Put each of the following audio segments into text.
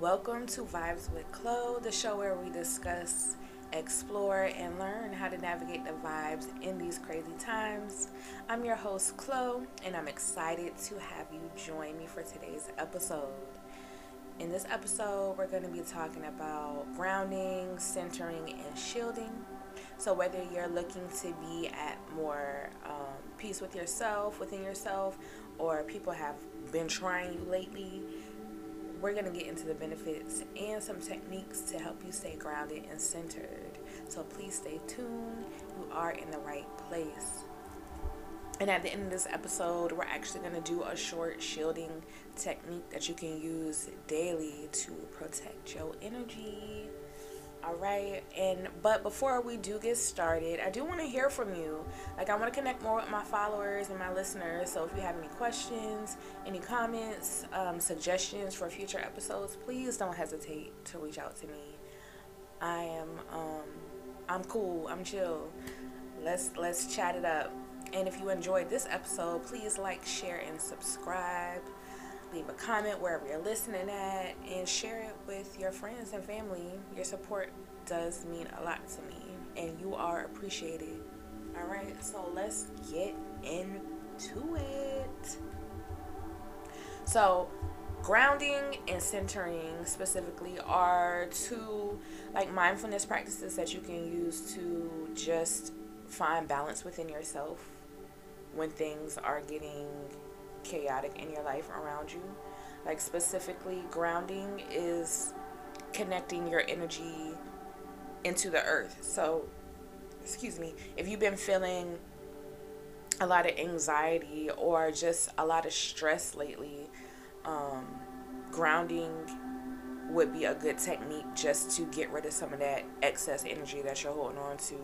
Welcome to Vibes with Chloe, the show where we discuss, explore, and learn how to navigate the vibes in these crazy times. I'm your host, Chloe, and I'm excited to have you join me for today's episode. In this episode, we're going to be talking about grounding, centering, and shielding. So, whether you're looking to be at more um, peace with yourself, within yourself, or people have been trying you lately, we're going to get into the benefits and some techniques to help you stay grounded and centered. So please stay tuned. You are in the right place. And at the end of this episode, we're actually going to do a short shielding technique that you can use daily to protect your energy. All right. And but before we do get started, I do want to hear from you. Like I want to connect more with my followers and my listeners. So if you have any questions, any comments, um, suggestions for future episodes, please don't hesitate to reach out to me. I am um, I'm cool. I'm chill. Let's let's chat it up. And if you enjoyed this episode, please like, share, and subscribe leave a comment wherever you're listening at and share it with your friends and family. Your support does mean a lot to me and you are appreciated. All right, so let's get into it. So, grounding and centering specifically are two like mindfulness practices that you can use to just find balance within yourself when things are getting chaotic in your life around you. Like, specifically, grounding is connecting your energy into the earth. So, excuse me, if you've been feeling a lot of anxiety or just a lot of stress lately, um, grounding would be a good technique just to get rid of some of that excess energy that you're holding on to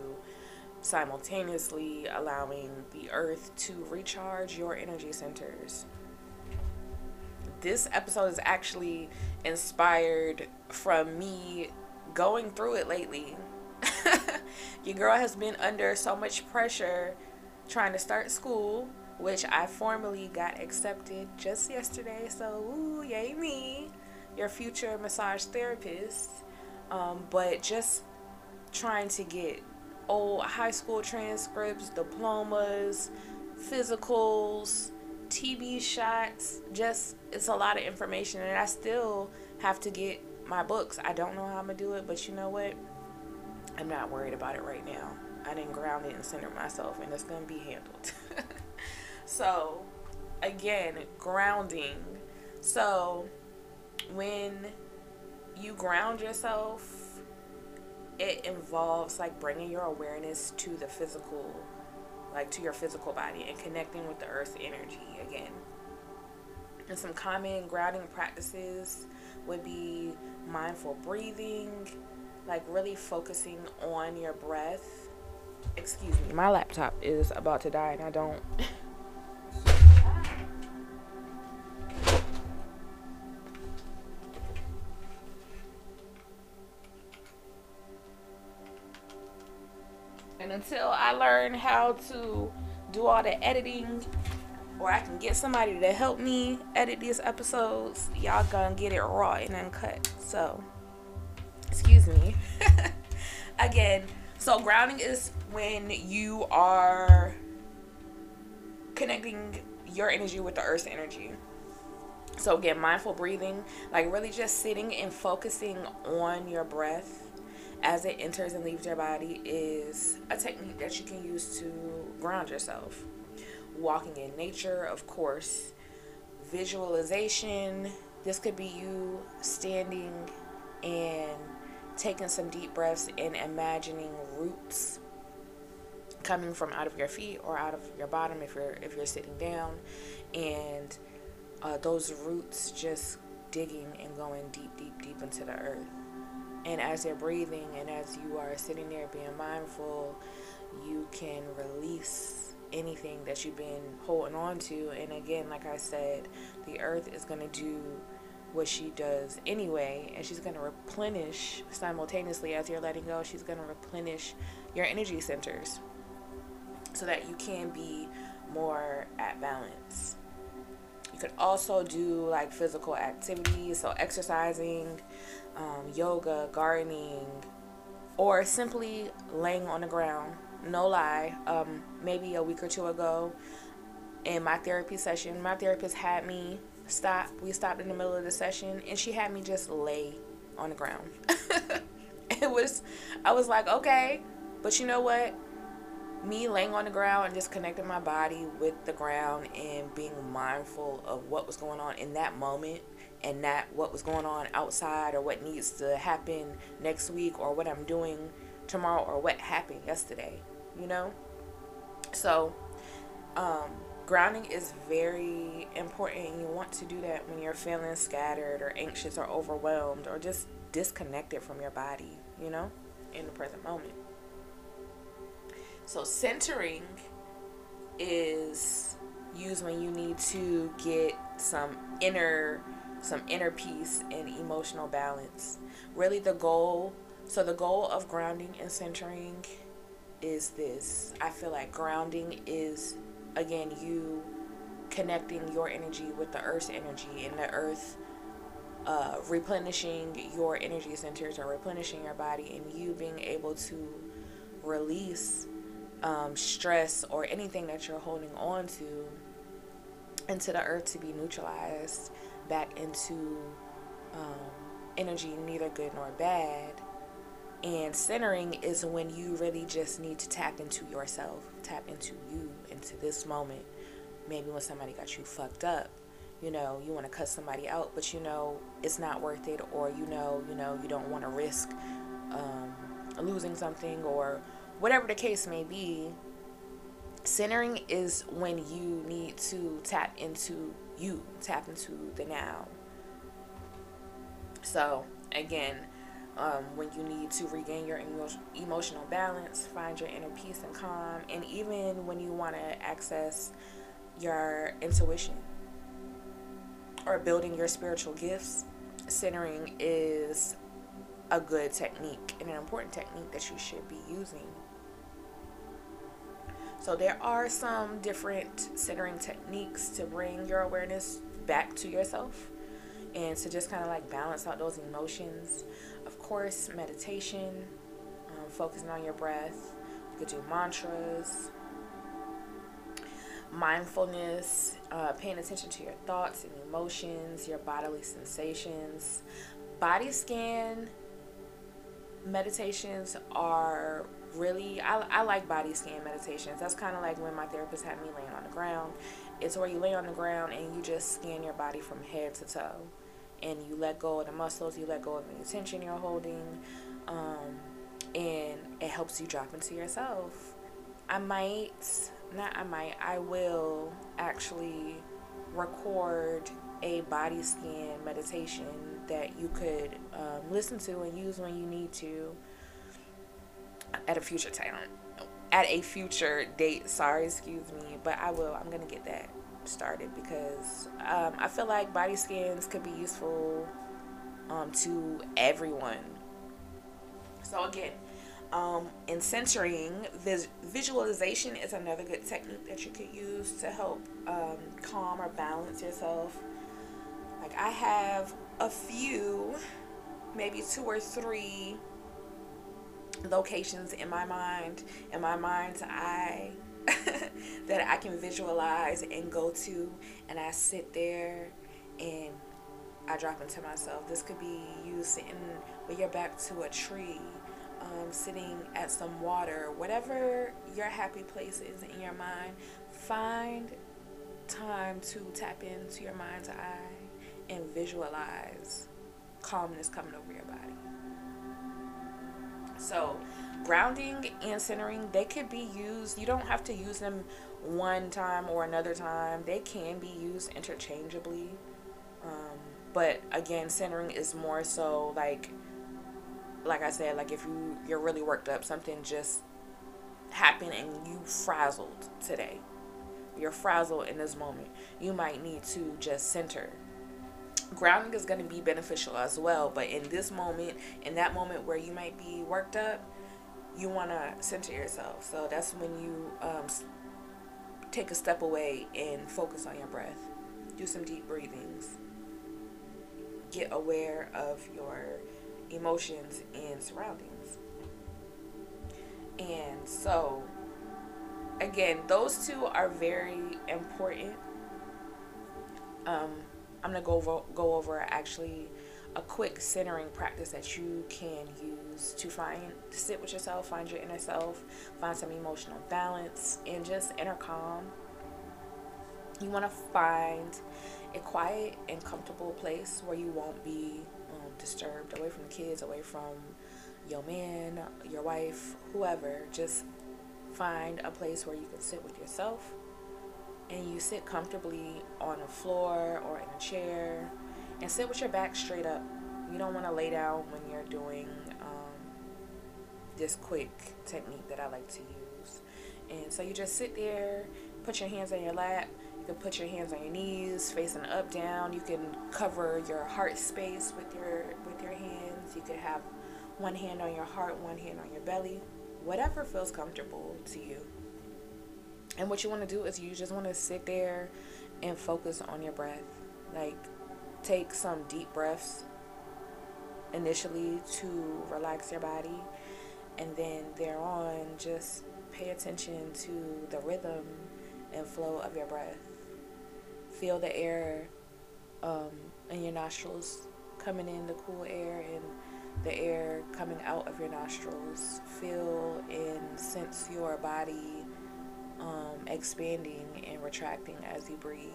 simultaneously allowing the earth to recharge your energy centers. This episode is actually inspired from me going through it lately. Your girl has been under so much pressure trying to start school, which I formally got accepted just yesterday. So, ooh, yay me, your future massage therapist. Um, but just trying to get old high school transcripts, diplomas, physicals, TB shots. Just, it's a lot of information, and I still have to get my books. I don't know how I'm gonna do it, but you know what? I'm not worried about it right now. I didn't ground it and center myself, and it's gonna be handled. so, again, grounding. So, when you ground yourself involves like bringing your awareness to the physical like to your physical body and connecting with the earth's energy again. And some common grounding practices would be mindful breathing like really focusing on your breath. Excuse me my laptop is about to die and i don't until I learn how to do all the editing, or I can get somebody to help me edit these episodes, y'all gonna get it raw and uncut. So, excuse me. Again, so grounding is when you are connecting your energy with the earth's energy. So, again, mindful breathing, like really just sitting and focusing on your breath as it enters and leaves your body is a technique that you can use to ground yourself. Walking in nature, of course, visualization. This could be you standing and taking some deep breaths and imagining roots coming from out of your feet or out of your bottom if you're if you're sitting down and uh, those roots just digging and going deep deep deep into the earth and as you're breathing and as you are sitting there being mindful, you can release anything that you've been holding on to. And again, like I said, the earth is going to do what she does anyway, and she's going to replenish simultaneously as you're letting go, she's going to replenish your energy centers so that you can be more at balance. You could also do like physical activities, so exercising, um, yoga, gardening, or simply laying on the ground. No lie, um, maybe a week or two ago in my therapy session, my therapist had me stop. We stopped in the middle of the session and she had me just lay on the ground. it was, I was like, okay, but you know what? Me laying on the ground and just connecting my body with the ground and being mindful of what was going on in that moment and not what was going on outside or what needs to happen next week or what I'm doing tomorrow or what happened yesterday, you know? So, um, grounding is very important you want to do that when you're feeling scattered or anxious or overwhelmed or just disconnected from your body, you know, in the present moment. So centering is used when you need to get some inner some inner peace and emotional balance. Really the goal so the goal of grounding and centering is this. I feel like grounding is again you connecting your energy with the earth's energy and the earth uh, replenishing your energy centers or replenishing your body and you being able to release um, stress or anything that you're holding on to into the earth to be neutralized back into um, energy neither good nor bad and centering is when you really just need to tap into yourself, tap into you, into this moment. Maybe when somebody got you fucked up, you know, you want to cut somebody out, but you know it's not worth it, or you know, you know, you don't want to risk um, losing something, or whatever the case may be. Centering is when you need to tap into you, tap into the now. So, again, um, when you need to regain your emo- emotional balance, find your inner peace and calm, and even when you want to access your intuition or building your spiritual gifts, centering is a good technique and an important technique that you should be using. So, there are some different centering techniques to bring your awareness back to yourself and to just kind of like balance out those emotions Of course, meditation, um, focusing on your breath. You could do mantras, mindfulness, uh, paying attention to your thoughts and emotions, your bodily sensations. Body scan meditations are really, I, I like body scan meditations. That's kind of like when my therapist had me laying on the ground. It's where you lay on the ground and you just scan your body from head to toe and you let go of the muscles, you let go of any tension you're holding, um, and it helps you drop into yourself. I might, not I might, I will actually record a body scan meditation that you could um, listen to and use when you need to at a future time at a future date sorry excuse me but i will i'm gonna get that started because um, I feel like body scans could be useful um, to everyone. So again, um, in centering, vis- visualization is another good technique that you could use to help um, calm or balance yourself. Like I have a few, maybe two or three locations in my mind, in my mind's eye that I can visualize and go to, and I sit there and I drop into myself. This could be you sitting with your back to a tree, um, sitting at some water, whatever your happy place is in your mind. Find time to tap into your mind's eye and visualize calmness coming over your body. So, grounding and centering, they could be used. You don't have to use them one time or another time. They can be used interchangeably. Um, but again, centering is more so like, like I said, like if you you're really worked up, something just happened and you frazzled today. You're frazzled in this moment. You might need to just center grounding is going to be beneficial as well but in this moment in that moment where you might be worked up you want to center yourself. So that's when you um, take a step away and focus on your breath. do some deep breathings. Get aware of your emotions and surroundings. And so, again, those two are very important. Um, I'm gonna go over, go over actually a quick centering practice that you can use to find to sit with yourself, find your inner self, find some emotional balance, and just inner calm. You want to find a quiet and comfortable place where you won't be um, disturbed, away from the kids, away from your man, your wife, whoever. Just find a place where you can sit with yourself and you sit comfortably on a floor or in a chair and sit with your back straight up. You don't want to lay down when you're doing um, this quick technique that I like to use. And so you just sit there, put your hands on your lap. You can put your hands on your knees, facing up, down. You can cover your heart space with your with your hands. You could have one hand on your heart, one hand on your belly, whatever feels comfortable to you. And what you want to do is you just want to sit there and focus on your breath. Like take some deep breaths initially to relax your body and then thereon just pay attention to the rhythm and flow of your breath feel the air um, in your nostrils coming in the cool air and the air coming out of your nostrils feel and sense your body um, expanding and retracting as you breathe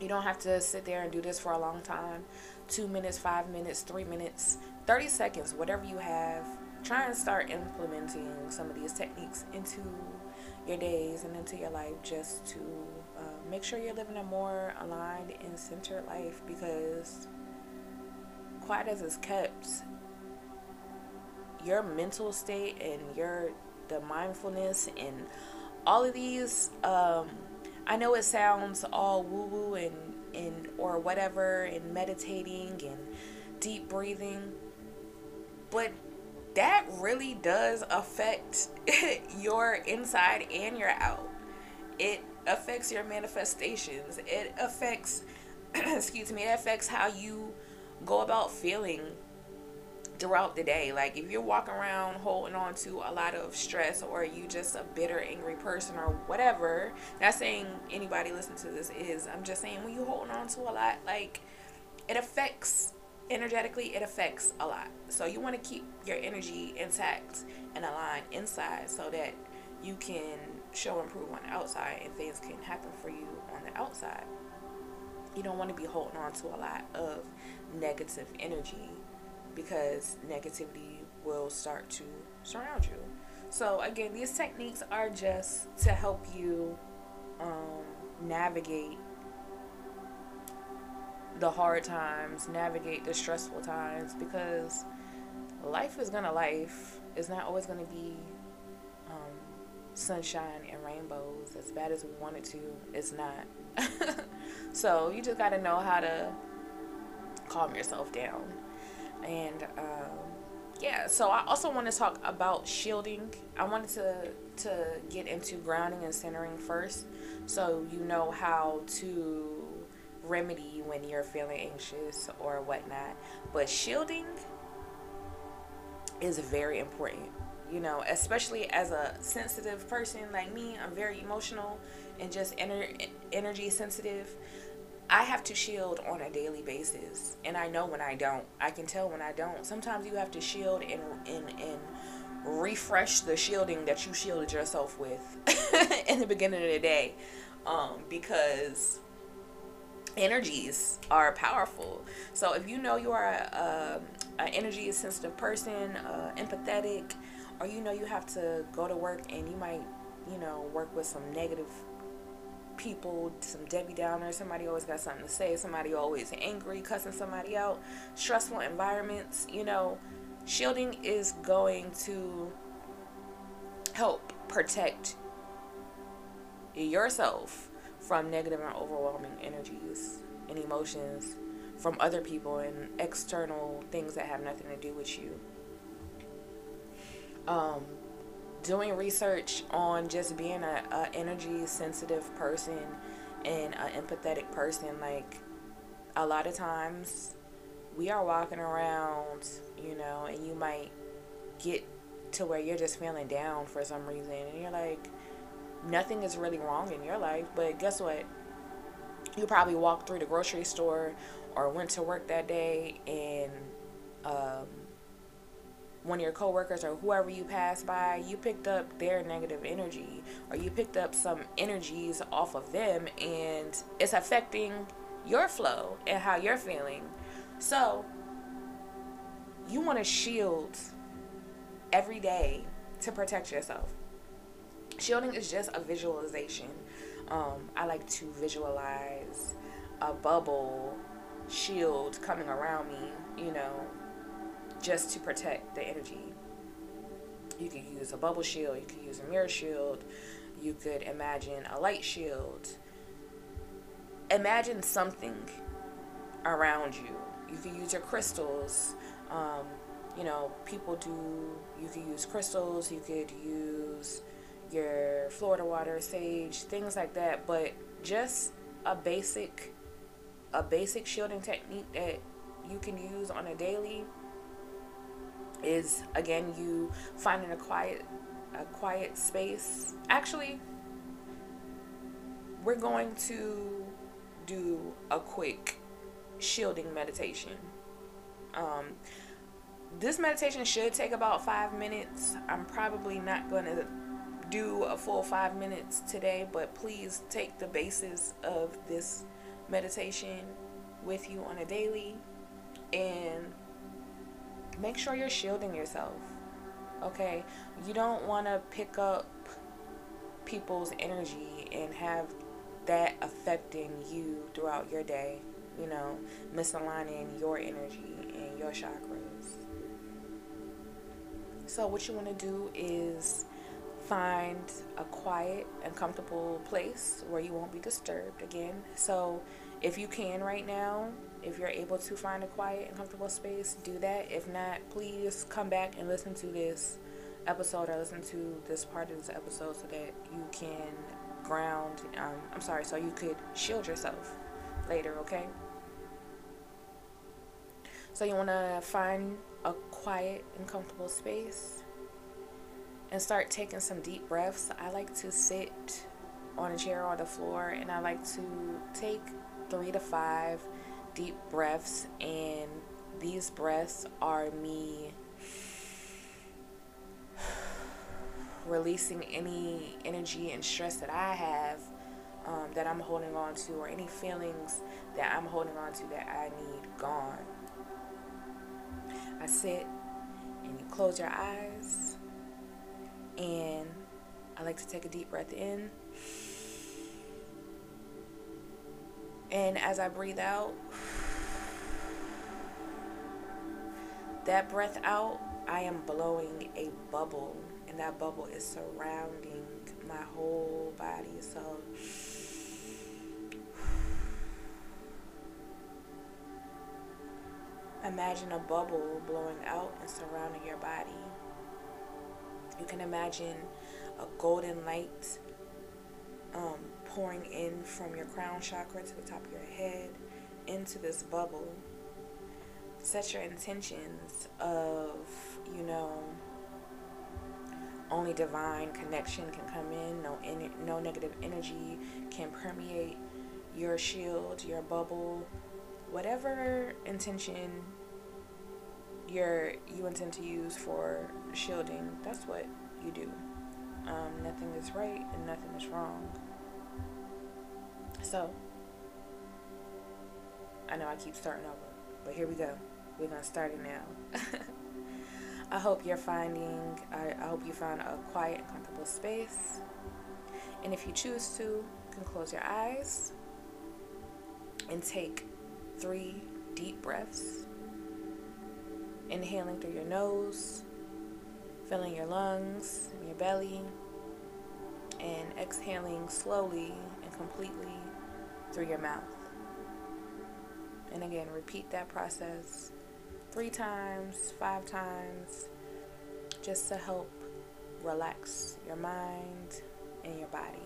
you don't have to sit there and do this for a long time two minutes, five minutes, three minutes, 30 seconds, whatever you have. Try and start implementing some of these techniques into your days and into your life just to uh, make sure you're living a more aligned and centered life because quiet as it's kept your mental state and your the mindfulness and all of these um, I know it sounds all woo woo and, and or whatever and meditating and deep breathing, but that really does affect your inside and your out. It affects your manifestations. It affects excuse me, it affects how you go about feeling throughout the day. Like if you're walking around holding on to a lot of stress or you just a bitter, angry person or whatever, not saying anybody listen to this is. I'm just saying when you holding on to a lot, like it affects energetically it affects a lot. So you want to keep your energy intact and aligned inside so that you can show improve on the outside and things can happen for you on the outside. You don't want to be holding on to a lot of negative energy because negativity will start to surround you. So, again, these techniques are just to help you um, navigate the hard times, navigate the stressful times because life is gonna life. It's not always gonna be um, sunshine and rainbows. As bad as we want it to, it's not. so you just gotta know how to calm yourself down and um, yeah so i also want to talk about shielding. I wanted to to get into grounding and centering first so you know how to remedy when you're feeling anxious or whatnot. But shielding is very important you know especially as a sensitive person like me. I'm very emotional and just ener- energy sensitive I have to shield on a daily basis, and I know when I don't. I can tell when I don't. Sometimes you have to shield and and and refresh the shielding that you shielded yourself with in the beginning of the day, um, because energies are powerful. So if you know you are a, a, a energy sensitive person, uh, empathetic, or you know you have to go to work and you might, you know, work with some negative people, some Debbie Downers, somebody always got something to say, somebody always angry, cussing somebody out, stressful environments, you know, shielding is going to help protect yourself from negative and overwhelming energies and emotions from other people and external things that have nothing to do with you. Um, doing research on just being a, a energy sensitive person and an empathetic person. Like a lot of times we are walking around, you know, and you might get to where you're just feeling down for some reason and you're like nothing is really wrong in your life, but guess what? You probably walked through the grocery store or went to work that day and um, one of your coworkers or whoever you passed by, you picked up their negative energy or you picked up some energies off of them and it's affecting your flow and how you're feeling. So, you want to shield every day to protect yourself. Shielding is just a visualization. Um, I like to visualize a bubble shield coming around me, you know, just to protect the energy. You could use a bubble shield, you could use a mirror shield, you could imagine a light shield. Imagine something around you. You could use your crystals. Um, you know, people do, you could use crystals, you could use your Florida water, sage, things like that, but just a basic a basic shielding technique that you can use on a daily is again you finding a quiet a quiet space. Actually, we're going to do a quick shielding meditation. Um, this meditation should take about five minutes. I'm probably not going to do a full five minutes today, but please take the basis of this meditation with you on a daily and make sure you're shielding yourself. Okay? You don't want to pick up people's energy and have that affecting you throughout your day, you know, misaligning your energy and your chakras. So, what you want to do is find a quiet and comfortable place where you won't be disturbed again. So, if you can right now, if you're able to find a quiet and comfortable space, do that. If not, please come back and listen to this episode or listen to this part of this episode so that you can ground. Um, I'm sorry, so you could shield yourself later, okay? So, you want to find a quiet and comfortable space and start taking some deep breaths. I like to sit on a chair or the floor and I like to take three to five deep breaths, and these breaths are me releasing any energy and stress that I have um, that I'm holding on to, or any feelings that I'm holding on to that I need gone. I sit and you close your eyes, and I like to take a deep breath in. And as I breathe out, that breath out, I am blowing a bubble, and that bubble is surrounding my whole body. So, imagine a bubble blowing out and surrounding your body. You can imagine a golden light um, pouring in from your crown chakra to the top of your head into this bubble. Set your intentions of, you know, only divine connection can come in. No, no negative energy can permeate your shield, your bubble, whatever intention you're you intend to use for shielding. That's what you do. Um, nothing is right and nothing is wrong. So, I know I keep starting over, but here we go. We're gonna start it now. I hope you're finding, I, I hope you found a quiet and comfortable space. And if you choose to, you can close your eyes and take three deep breaths. Inhaling through your nose, filling your lungs and your belly, and exhaling slowly and completely through your mouth. And again, repeat that process three times, five times, just to help relax your mind and your body.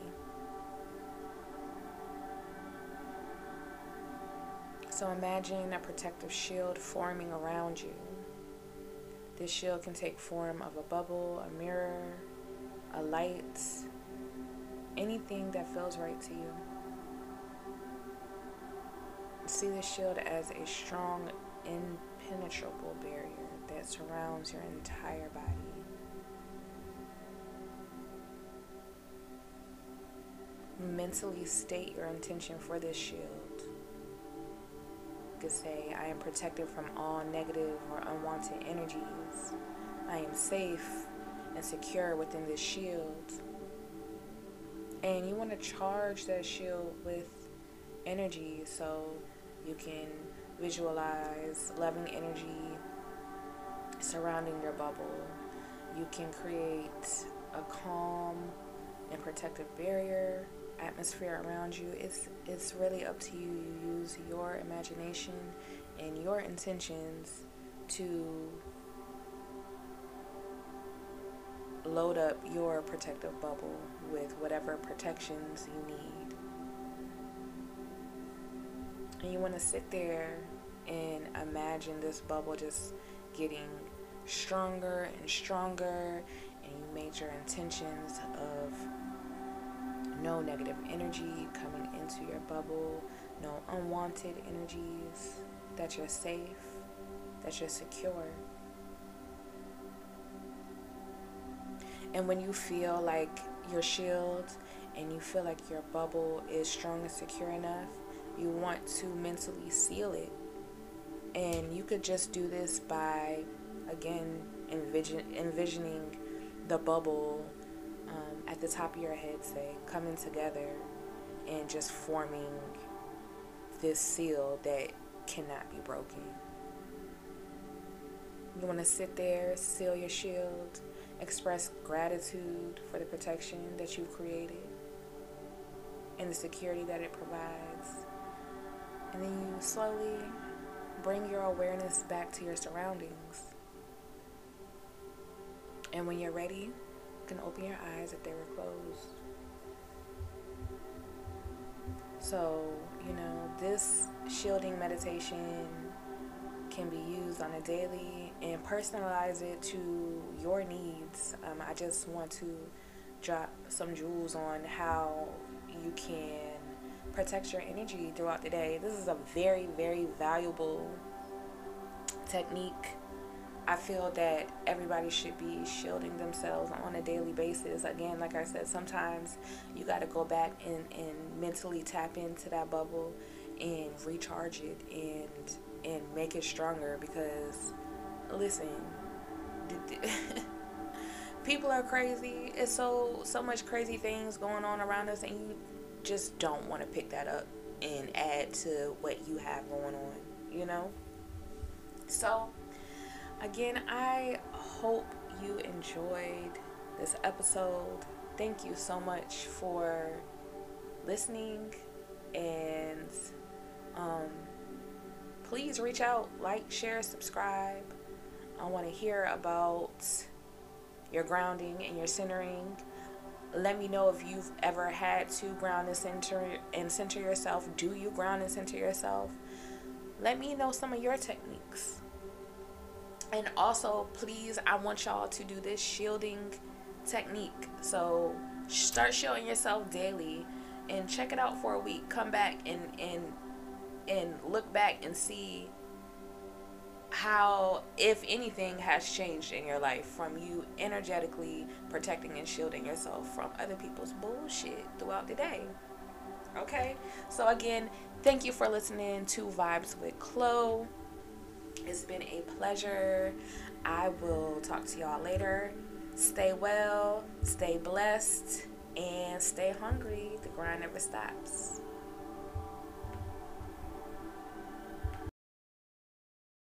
So imagine a protective shield forming around you. This shield can take form of a bubble, a mirror, a light, anything that feels right to you. See the shield as a strong, impenetrable barrier that surrounds your entire body. Mentally state your intention for this shield. You could say, I am protected from all negative or unwanted energies. I am safe and secure within this shield. And you want to charge that shield with energy so you can visualize loving energy surrounding your bubble. You can create a calm and protective barrier atmosphere around you. It's it's really up to you. You use your imagination and your intentions to load up your protective bubble with whatever protections you need. And you want to sit there and imagine this bubble just getting stronger and stronger. And you made your intentions of no negative energy coming into your bubble, no unwanted energies, that you're safe, that you're secure. And when you feel like your shield and you feel like your bubble is strong and secure enough, you want to mentally seal it. And you could just do this by, again, envision, envisioning the bubble um, at the top of your head, say, coming together and just forming this seal that cannot be broken. You want to sit there, seal your shield, express gratitude for the protection that you've created and the security that it provides. And then you slowly bring your awareness back to your surroundings. And when you're ready, you can open your eyes if they were closed. So, you know, this shielding meditation can be used on a daily and personalize it to your needs. Um, I just want to drop some jewels on how you can protect your energy throughout the day. This is a very, very valuable technique. I feel that everybody should be shielding themselves on a daily basis. Again, like I said, sometimes you got to go back and, and mentally tap into that bubble and recharge it and and make it stronger because listen people are crazy it's so so much crazy things going on around us and you just don't want to pick that up and add to what you have going on you know so again i hope you enjoyed this episode thank you so much for listening and um please reach out, like, share, subscribe. I want to hear about your grounding and your centering. Let me know if you've ever had to ground and center and center yourself. Do you ground and center yourself? Let me know some of your techniques. And also, please, I want y'all to do this shielding technique. So start shielding yourself daily and check it out for a week. Come back and and and look back and see how, if anything, has changed in your life from you energetically protecting and shielding yourself from other people's bullshit throughout the day. Okay? So, again, thank you for listening to Vibes with Chloe. It's been a pleasure. I will talk to y'all later. Stay well, stay blessed, and stay hungry. The grind never stops.